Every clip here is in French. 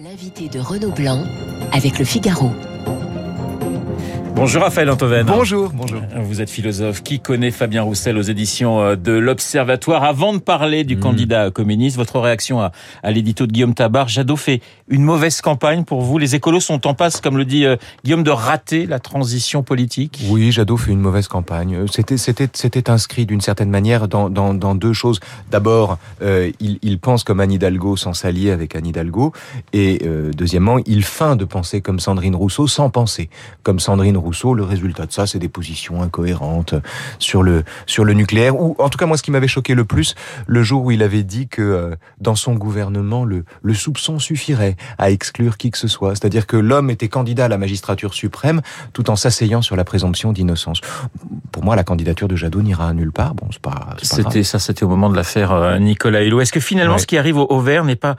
L'invité de Renaud Blanc avec le Figaro. Bonjour Raphaël Antoven. Bonjour, bonjour. Vous êtes philosophe. Qui connaît Fabien Roussel aux éditions euh, de l'Observatoire Avant de parler du Mmh. candidat communiste, votre réaction à, à l'édito de Guillaume Tabar, Jadot fait une mauvaise campagne pour vous. Les écolos sont en passe, comme le dit euh, Guillaume, de rater la transition politique. Oui, Jadot fait une mauvaise campagne. Euh, C'était, c'était, c'était inscrit d'une certaine manière dans, dans, dans deux choses. D'abord, euh, il, il pense comme Anne Hidalgo sans s'allier avec Anne Hidalgo. Et euh, deuxièmement, il feint de penser comme Sandrine Rousseau sans penser comme Sandrine Rousseau. Le résultat de ça, c'est des positions incohérentes sur le, sur le nucléaire. Ou en tout cas, moi, ce qui m'avait choqué le plus, le jour où il avait dit que euh, dans son gouvernement, le, le soupçon suffirait à exclure qui que ce soit. C'est-à-dire que l'homme était candidat à la magistrature suprême tout en s'asseyant sur la présomption d'innocence. Pour moi, la candidature de Jadot n'ira nulle part. Bon, c'est pas. C'était ça, c'était au moment de l'affaire euh, Nicolas Hulot. Est-ce que finalement, Ouais. ce qui arrive au, au vert n'est pas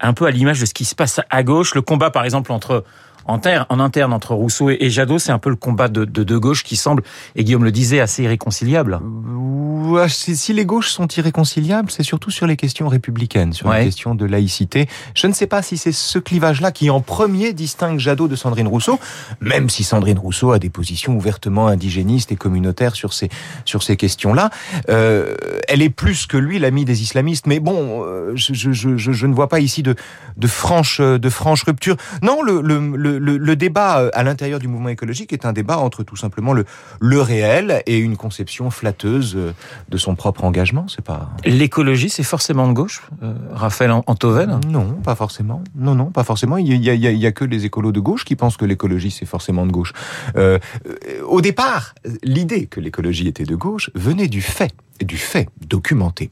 un peu à l'image de ce qui se passe à gauche? Le combat, par exemple, entre en, ter- en interne entre Rousseau et, et Jadot, c'est un peu le combat de, de, de gauche qui semble, et Guillaume le disait, assez irréconciliable. Ouais, si les gauches sont irréconciliables, c'est surtout sur les questions républicaines, sur Ouais. les questions de laïcité. Je ne sais pas si c'est ce clivage-là qui en premier distingue Jadot de Sandrine Rousseau, même si Sandrine Rousseau a des positions ouvertement indigénistes et communautaires sur ces sur ces questions-là. Euh, elle est plus que lui l'ami des islamistes, mais bon, euh, je, je, je, je- je ne vois pas ici de de franche de franche rupture. Non, le le, le, le- le débat euh, à l'intérieur du mouvement écologique est un débat entre tout simplement le le réel et une conception flatteuse euh, de son propre engagement. C'est pas L'écologie, c'est forcément de gauche, euh, Raphaël Antoven? Non, pas forcément. Non, non, pas forcément. Il y a, il y a- il y a- il y a que les écolos de gauche qui pensent que l'écologie c'est forcément de gauche. Euh, au départ, l'idée que l'écologie était de gauche venait du fait du fait documenté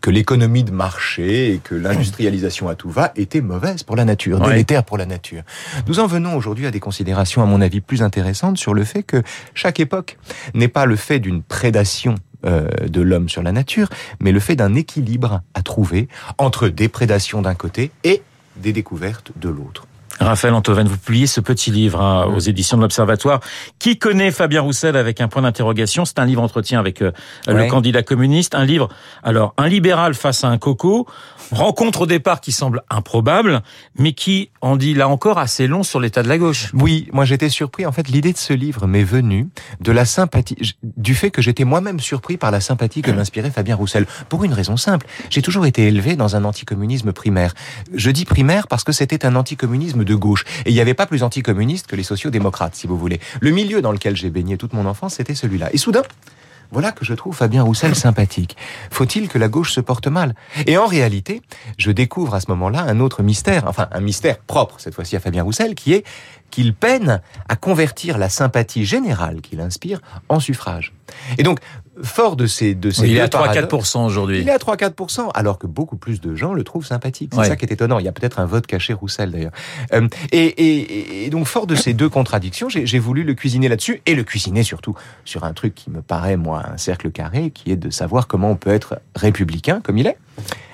que l'économie de marché et que l'industrialisation à tout va était mauvaise pour la nature, Ouais. délétère pour la nature. Nous en venons aujourd'hui à des considérations, à mon avis, plus intéressantes sur le fait que chaque époque n'est pas le fait d'une prédation euh, de l'homme sur la nature, mais le fait d'un équilibre à trouver entre des prédations d'un côté et des découvertes de l'autre. Raphaël Antoven, vous publiez ce petit livre hein, aux éditions de l'Observatoire. Qui connaît Fabien Roussel avec un point d'interrogation? C'est un livre entretien avec euh, le Ouais. candidat communiste. Un livre, alors, un libéral face à un coco. Rencontre au départ qui semble improbable, mais qui en dit là encore assez long sur l'état de la gauche. Oui, moi j'étais surpris. En fait, l'idée de ce livre m'est venue de la sympathie, du fait que j'étais moi-même surpris par la sympathie que m'inspirait Fabien Roussel. Pour une raison simple, j'ai toujours été élevé dans un anticommunisme primaire. Je dis primaire parce que c'était un anticommunisme de gauche. Et il n'y avait pas plus anticommuniste que les sociodémocrates, si vous voulez. Le milieu dans lequel j'ai baigné toute mon enfance, c'était celui-là. Et soudain, voilà que je trouve Fabien Roussel sympathique. Faut-il que la gauche se porte mal? Et en réalité, je découvre à ce moment-là un autre mystère, enfin un mystère propre cette fois-ci à Fabien Roussel, qui est qu'il peine à convertir la sympathie générale qu'il inspire en suffrage. Et donc, fort de ces de ces Il est à paradoxes- 3-4% aujourd'hui. il est à 3-4%, alors que beaucoup plus de gens le trouvent sympathique. C'est Ouais. ça qui est étonnant. Il y a peut-être un vote caché Roussel d'ailleurs. Euh, et, et- et donc, fort de ces deux contradictions, j'ai voulu le cuisiner là-dessus, et le cuisiner surtout sur un truc qui me paraît, moi, un cercle carré, qui est de savoir comment on peut être républicain, comme il est,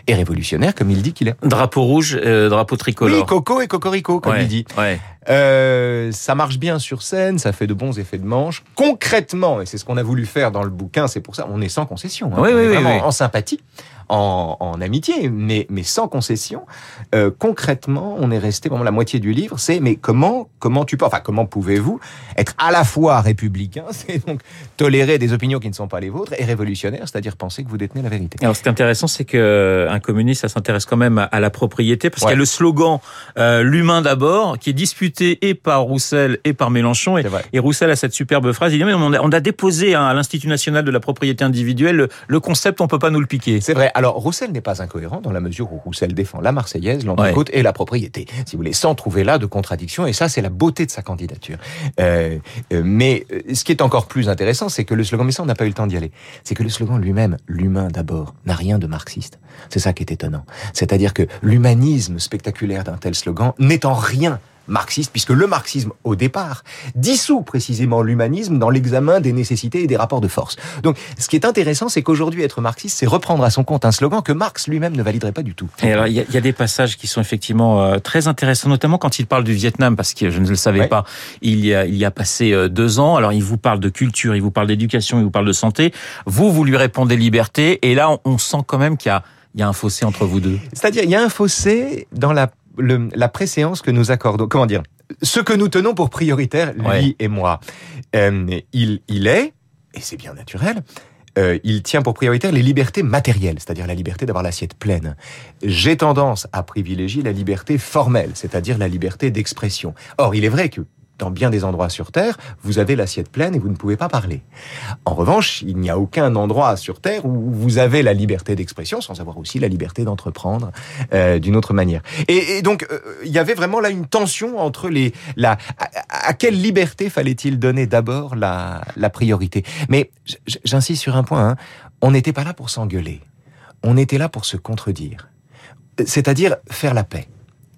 et révolutionnaire, comme il dit qu'il est. Drapeau rouge, euh, drapeau tricolore. Oui, Coco et Cocorico, comme Ouais, il dit. ouais. Euh, ça marche bien sur scène, ça fait de bons effets de manche. Concrètement, et c'est ce qu'on a voulu faire dans le bouquin, c'est pour ça, on est sans concession. hein. Oui, on oui, est vraiment oui. en sympathie, en, en amitié, mais, mais sans concession. Euh, concrètement, on est resté vraiment la moitié du livre. C'est mais comment comment tu peux, enfin comment pouvez-vous être à la fois républicain, c'est donc tolérer des opinions qui ne sont pas les vôtres, et révolutionnaire, c'est-à-dire penser que vous détenez la vérité. Alors, ce qui est intéressant, c'est que euh, un communiste, ça s'intéresse quand même à- la propriété, parce qu'il y a Ouais. le slogan euh, "l'humain d'abord", qui est disputé et par Roussel et par Mélenchon. Et, Roussel a cette superbe phrase. Il dit mais on a, on a déposé hein, à l'Institut national de la propriété individuelle le, le concept, on peut pas nous le piquer. C'est vrai. Alors, Roussel n'est pas incohérent dans la mesure où Roussel défend la Marseillaise, l'entrecôte et la propriété, si vous voulez, sans trouver là de contradiction. Et ça, c'est la beauté de sa candidature. Euh, euh, mais euh, ce qui est encore plus intéressant, c'est que le slogan, mais ça, on n'a pas eu le temps d'y aller, c'est que le slogan lui-même, l'humain d'abord, n'a rien de marxiste. C'est ça qui est étonnant. C'est-à-dire que l'humanisme spectaculaire d'un tel slogan n'est en rien marxiste, puisque le marxisme, au départ, dissout précisément l'humanisme dans l'examen des nécessités et des rapports de force. Donc, ce qui est intéressant, c'est qu'aujourd'hui, être marxiste, c'est reprendre à son compte un slogan que Marx lui-même ne validerait pas du tout. Et alors, il y, a- il y a des passages qui sont effectivement euh, très intéressants, notamment quand il parle du Vietnam, parce que je ne le savais pas. Il y a, il y a passé euh, deux ans. Alors, il vous parle de culture, il vous parle d'éducation, il vous parle de santé. Vous, vous lui répondez liberté. Et là, on, on sent quand même qu'il y a, il y a un fossé entre vous deux. C'est-à-dire, il y a un fossé dans la le, la préséance que nous accordons, comment dire, ce que nous tenons pour prioritaire, lui Ouais. et moi, euh, il, il est, et c'est bien naturel, euh, il tient pour prioritaire les libertés matérielles, c'est-à-dire la liberté d'avoir l'assiette pleine. J'ai tendance à privilégier la liberté formelle, c'est-à-dire la liberté d'expression. Or, il est vrai que dans bien des endroits sur Terre, vous avez l'assiette pleine et vous ne pouvez pas parler. En revanche, il n'y a aucun endroit sur Terre où vous avez la liberté d'expression sans avoir aussi la liberté d'entreprendre euh, d'une autre manière. Et, donc, euh, il y avait vraiment là une tension entre les... La, à, quelle liberté fallait-il donner d'abord la, la priorité? Mais j'insiste sur un point, hein, on n'était pas là pour s'engueuler, on était là pour se contredire, c'est-à-dire faire la paix.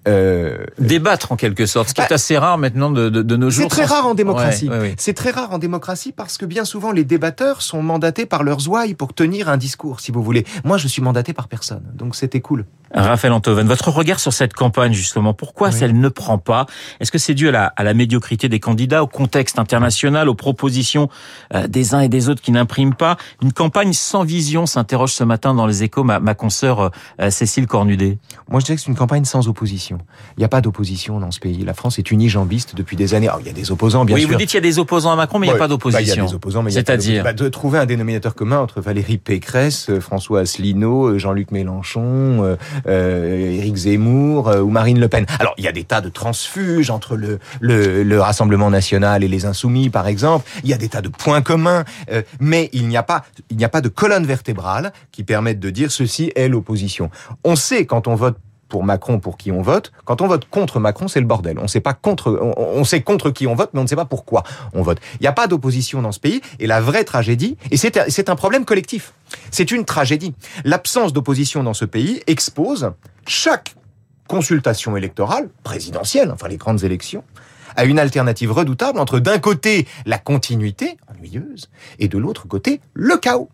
Euh, Débattre en quelque sorte, ce qui est Bah, assez rare maintenant de, de, de nos jours. c'est très rare en démocratie. Ouais, ouais, ouais. C'est très rare en démocratie parce que bien souvent les débatteurs sont mandatés par leurs ouailles pour tenir un discours, si vous voulez. Moi, je suis mandaté par personne, donc c'était cool. Raphaël Antoven, votre regard sur cette campagne justement, pourquoi Oui. elle ne prend pas? Est-ce que c'est dû à la, à la médiocrité des candidats, au contexte international, aux propositions euh, des uns et des autres qui n'impriment pas? Une campagne sans vision s'interroge ce matin dans les échos ma, ma consoeur euh, Cécile Cornudet. Moi, je dirais que c'est une campagne sans opposition. Il n'y a pas d'opposition dans ce pays. La France est unijambiste depuis des années. Alors, il y a des opposants, bien oui, sûr. vous dites qu'il y a des opposants à Macron, mais il n'y a pas bah, Il y a d'opposition. des opposants, mais il y a pas C'est-à-dire d'opposition. Bah, de trouver un dénominateur commun entre Valérie Pécresse, euh, François Asselineau, euh, Jean-Luc Mélenchon, euh, Éric Zemmour euh, ou Marine Le Pen. Alors, il y a des tas de transfuges entre le, le, le Rassemblement national et les Insoumis, par exemple. Il y a des tas de points communs, euh, mais il n'y a pas, il n'y a pas de colonne vertébrale qui permette de dire ceci est l'opposition. On sait quand on vote pour Macron, pour qui on vote. Quand on vote contre Macron, c'est le bordel. On sait pas contre, contre qui on vote, mais on ne sait pas pourquoi on vote. Il n'y a pas d'opposition dans ce pays. Et la vraie tragédie, et c'est un problème collectif. C'est une tragédie. L'absence d'opposition dans ce pays expose chaque consultation électorale, présidentielle, enfin les grandes élections, à une alternative redoutable entre d'un côté la continuité, ennuyeuse, et de l'autre côté le chaos.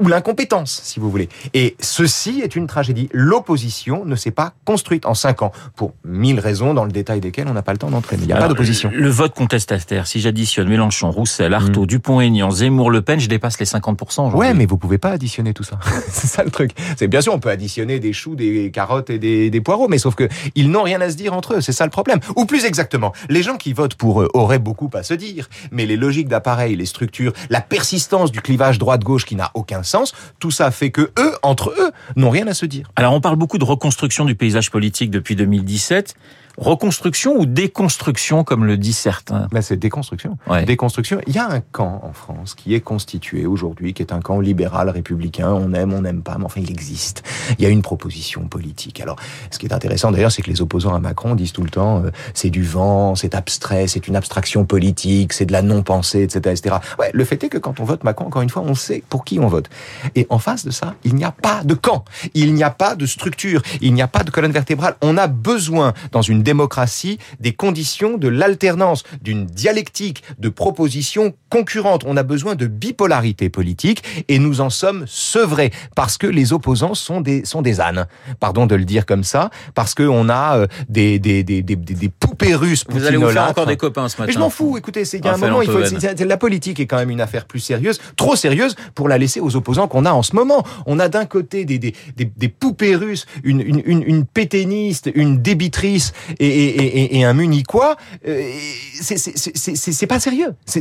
Ou l'incompétence, si vous voulez. Et ceci est une tragédie. L'opposition ne s'est pas construite en cinq ans, pour mille raisons dans le détail desquelles on n'a pas le temps d'entrer. Il n'y a pas Alors, d'opposition. Le vote contestataire, si j'additionne Mélenchon, Roussel, Artaud, Dupont-Aignan, Zemmour, Le Pen, je dépasse les 50% aujourd'hui. Ouais, mais vous pouvez pas additionner tout ça. c'est ça le truc. C'est bien sûr, on peut additionner des choux, des carottes et des, des poireaux, mais sauf que ils n'ont rien à se dire entre eux. C'est ça le problème. Ou plus exactement, les gens qui votent pour eux auraient beaucoup à se dire, mais les logiques d'appareil, les structures, la persistance du clivage droite-gauche qui n'a aucun sens, tout ça fait que eux, entre eux, n'ont rien à se dire. Alors on parle beaucoup de reconstruction du paysage politique depuis 2017. Reconstruction ou déconstruction, comme le disent certains? Là, c'est déconstruction. Ouais. Déconstruction. Il y a un camp en France qui est constitué aujourd'hui, qui est un camp libéral républicain. On aime, on n'aime pas, mais enfin, il existe. Il y a une proposition politique. Alors, ce qui est intéressant d'ailleurs, c'est que les opposants à Macron disent tout le temps, euh, c'est du vent, c'est abstrait, c'est une abstraction politique, c'est de la non-pensée, etc., etc. Ouais, le fait est que quand on vote Macron, encore une fois, on sait pour qui on vote. Et en face de ça, il n'y a pas de camp, il n'y a pas de structure, il n'y a pas de colonne vertébrale. On a besoin, dans une démocratie, des conditions de l'alternance, d'une dialectique, de propositions concurrentes. On a besoin de bipolarité politique et nous en sommes sevrés parce que les opposants sont des, sont des ânes. Pardon de le dire comme ça, parce qu'on a euh, des, des, des, des, des, poupées russes Vous allez vous faire encore des copains ce matin. Mais je m'en fous. Écoutez, c'est il y a un moment, il faut. La politique est quand même une affaire plus sérieuse, trop sérieuse pour la laisser aux opposants qu'on a en ce moment. On a d'un côté des des, des, des poupées russes, une une une, une pétainiste, une débitrice et et, et, et un munichois. Euh, c'est pas sérieux. C'est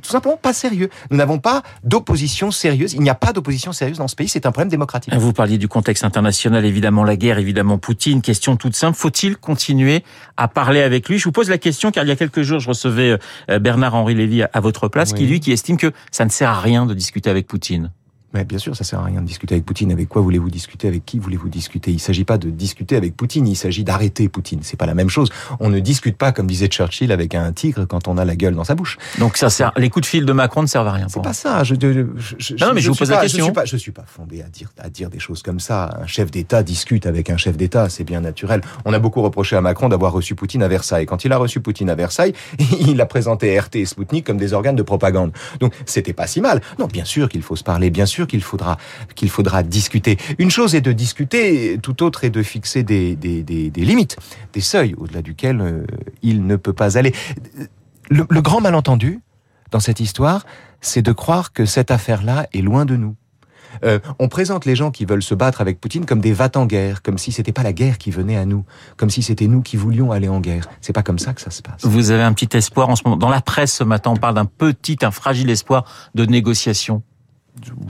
tout simplement pas sérieux. Nous n'avons pas d'opposition sérieuse. Il n'y a pas d'opposition sérieuse dans ce pays. C'est un problème démocratique. Vous parliez du contexte international, évidemment la guerre, évidemment Poutine. Question toute simple, faut-il continuer à parler avec lui? Je vous pose la question car il y a quelques jours, je recevais euh, Bernard-Henri Lévy à- votre place, qui Oui. lui, qui estime que ça ne sert à rien de discuter avec Poutine. Mais bien sûr, ça sert à rien de discuter avec Poutine. Avec quoi voulez-vous discuter? Avec qui voulez-vous discuter? Il s'agit pas de discuter avec Poutine, il s'agit d'arrêter Poutine. C'est pas la même chose. On ne discute pas, comme disait Churchill, avec un tigre quand on a la gueule dans sa bouche. Donc ça sert, les coups de fil de Macron ne servent à rien. C'est pas ça. Je, je, je, Non, non, mais je vous pose la pas- question. Je suis pas, je suis pas fondé à dire, à dire des choses comme ça. Un chef d'État discute avec un chef d'État, c'est bien naturel. On a beaucoup reproché à Macron d'avoir reçu Poutine à Versailles. Quand il a reçu Poutine à Versailles, il a présenté RT et Sputnik comme des organes de propagande. Donc c'était pas si mal. Non, bien sûr qu'il faut se parler, bien sûr qu'il faudra qu'il faudra discuter. Une chose est de discuter, tout autre est de fixer des, des, des, limites, des seuils au-delà duquel euh, il ne peut pas aller. Le, le grand malentendu dans cette histoire, c'est de croire que cette affaire-là est loin de nous. Euh, on présente les gens qui veulent se battre avec Poutine comme des vats en guerre, comme si c'était pas la guerre qui venait à nous, comme si c'était nous qui voulions aller en guerre. C'est pas comme ça que ça se passe. Vous avez un petit espoir en ce moment. Dans la presse ce matin, on parle d'un petit, un fragile espoir de négociation.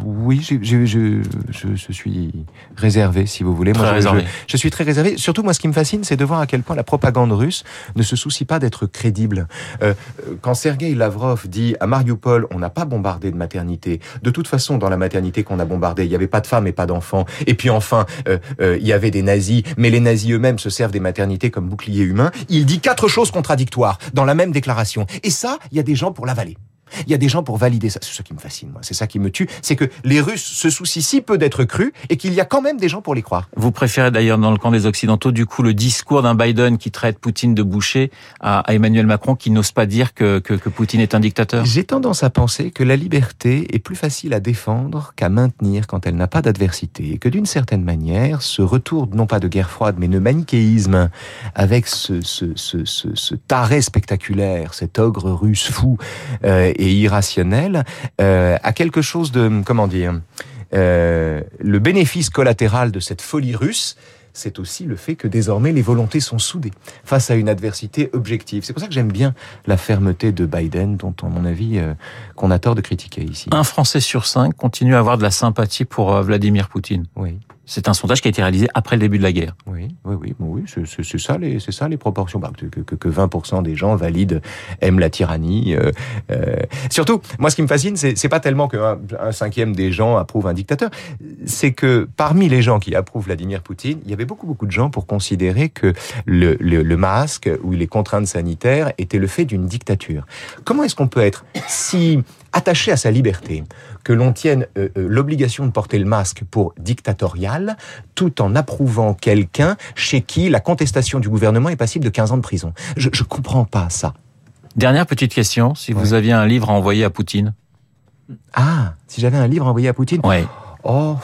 Oui, je, je, je, je, suis réservé, si vous voulez. Très moi, réservé. Je, suis très réservé. Surtout, moi, ce qui me fascine, c'est de voir à quel point la propagande russe ne se soucie pas d'être crédible. Euh, quand Sergei Lavrov dit à Mariupol, on n'a pas bombardé de maternité. De toute façon, dans la maternité qu'on a bombardée, il n'y avait pas de femmes et pas d'enfants. Et puis enfin, euh, euh, il y avait des nazis, mais les nazis eux-mêmes se servent des maternités comme boucliers humains. Il dit quatre choses contradictoires dans la même déclaration. Et ça, il y a des gens pour l'avaler. Il y a des gens pour valider ça. C'est ça qui me fascine, moi. C'est ça qui me tue. C'est que les Russes se soucient si peu d'être crus et qu'il y a quand même des gens pour les croire. Vous préférez d'ailleurs, dans le camp des Occidentaux, du coup, le discours d'un Biden qui traite Poutine de boucher à, Emmanuel Macron qui n'ose pas dire que, que, que Poutine est un dictateur? J'ai tendance à penser que la liberté est plus facile à défendre qu'à maintenir quand elle n'a pas d'adversité. Et que d'une certaine manière, ce retour, non pas de guerre froide, mais de manichéisme, avec ce, ce, ce, ce, ce taré spectaculaire, cet ogre russe fou, euh, et irrationnel euh, à quelque chose de comment dire euh, le bénéfice collatéral de cette folie russe c'est aussi le fait que désormais les volontés sont soudées face à une adversité objective. C'est pour ça que j'aime bien la fermeté de Biden, dont, à mon avis, euh, qu'on a tort de critiquer ici. Un Français sur cinq continue à avoir de la sympathie pour euh, Vladimir Poutine. Oui. C'est un sondage qui a été réalisé après le début de la guerre. Oui, oui, oui, oui c'est ça les, proportions. Bah, que, que, que 20% des gens valides aiment la tyrannie. Euh, euh. Surtout, moi, ce qui me fascine, c'est, pas tellement qu'un un cinquième des gens approuvent un dictateur, c'est que parmi les gens qui approuvent Vladimir Poutine, il y avait beaucoup, beaucoup de gens pour considérer que le, masque ou les contraintes sanitaires étaient le fait d'une dictature. Comment est-ce qu'on peut être si attaché à sa liberté, que l'on tienne euh, l'obligation de porter le masque pour dictatorial, tout en approuvant quelqu'un chez qui la contestation du gouvernement est passible de 15 ans de prison. Je ne comprends pas ça. Dernière petite question, si vous aviez un livre à envoyer à Poutine Ah, si j'avais un livre envoyé à Poutine Oui. Oh,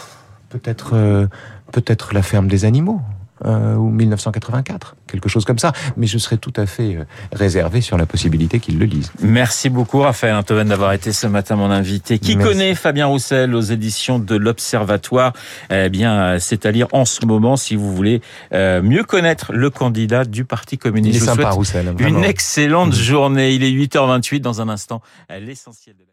peut-être euh, peut-être La ferme des animaux. Euh, ou 1984, quelque chose comme ça. Mais je serais tout à fait euh, réservé sur la possibilité qu'ils le lisent. Merci beaucoup Raphaël Antoven d'avoir été ce matin mon invité. Qui Merci. connaît Fabien Roussel aux éditions de l'Observatoire? Eh bien, c'est à lire en ce moment si vous voulez euh, mieux connaître le candidat du Parti Il communiste. est Je vous sympa, Roussel. une excellente journée. Il est 8h28 dans un instant. L'essentiel de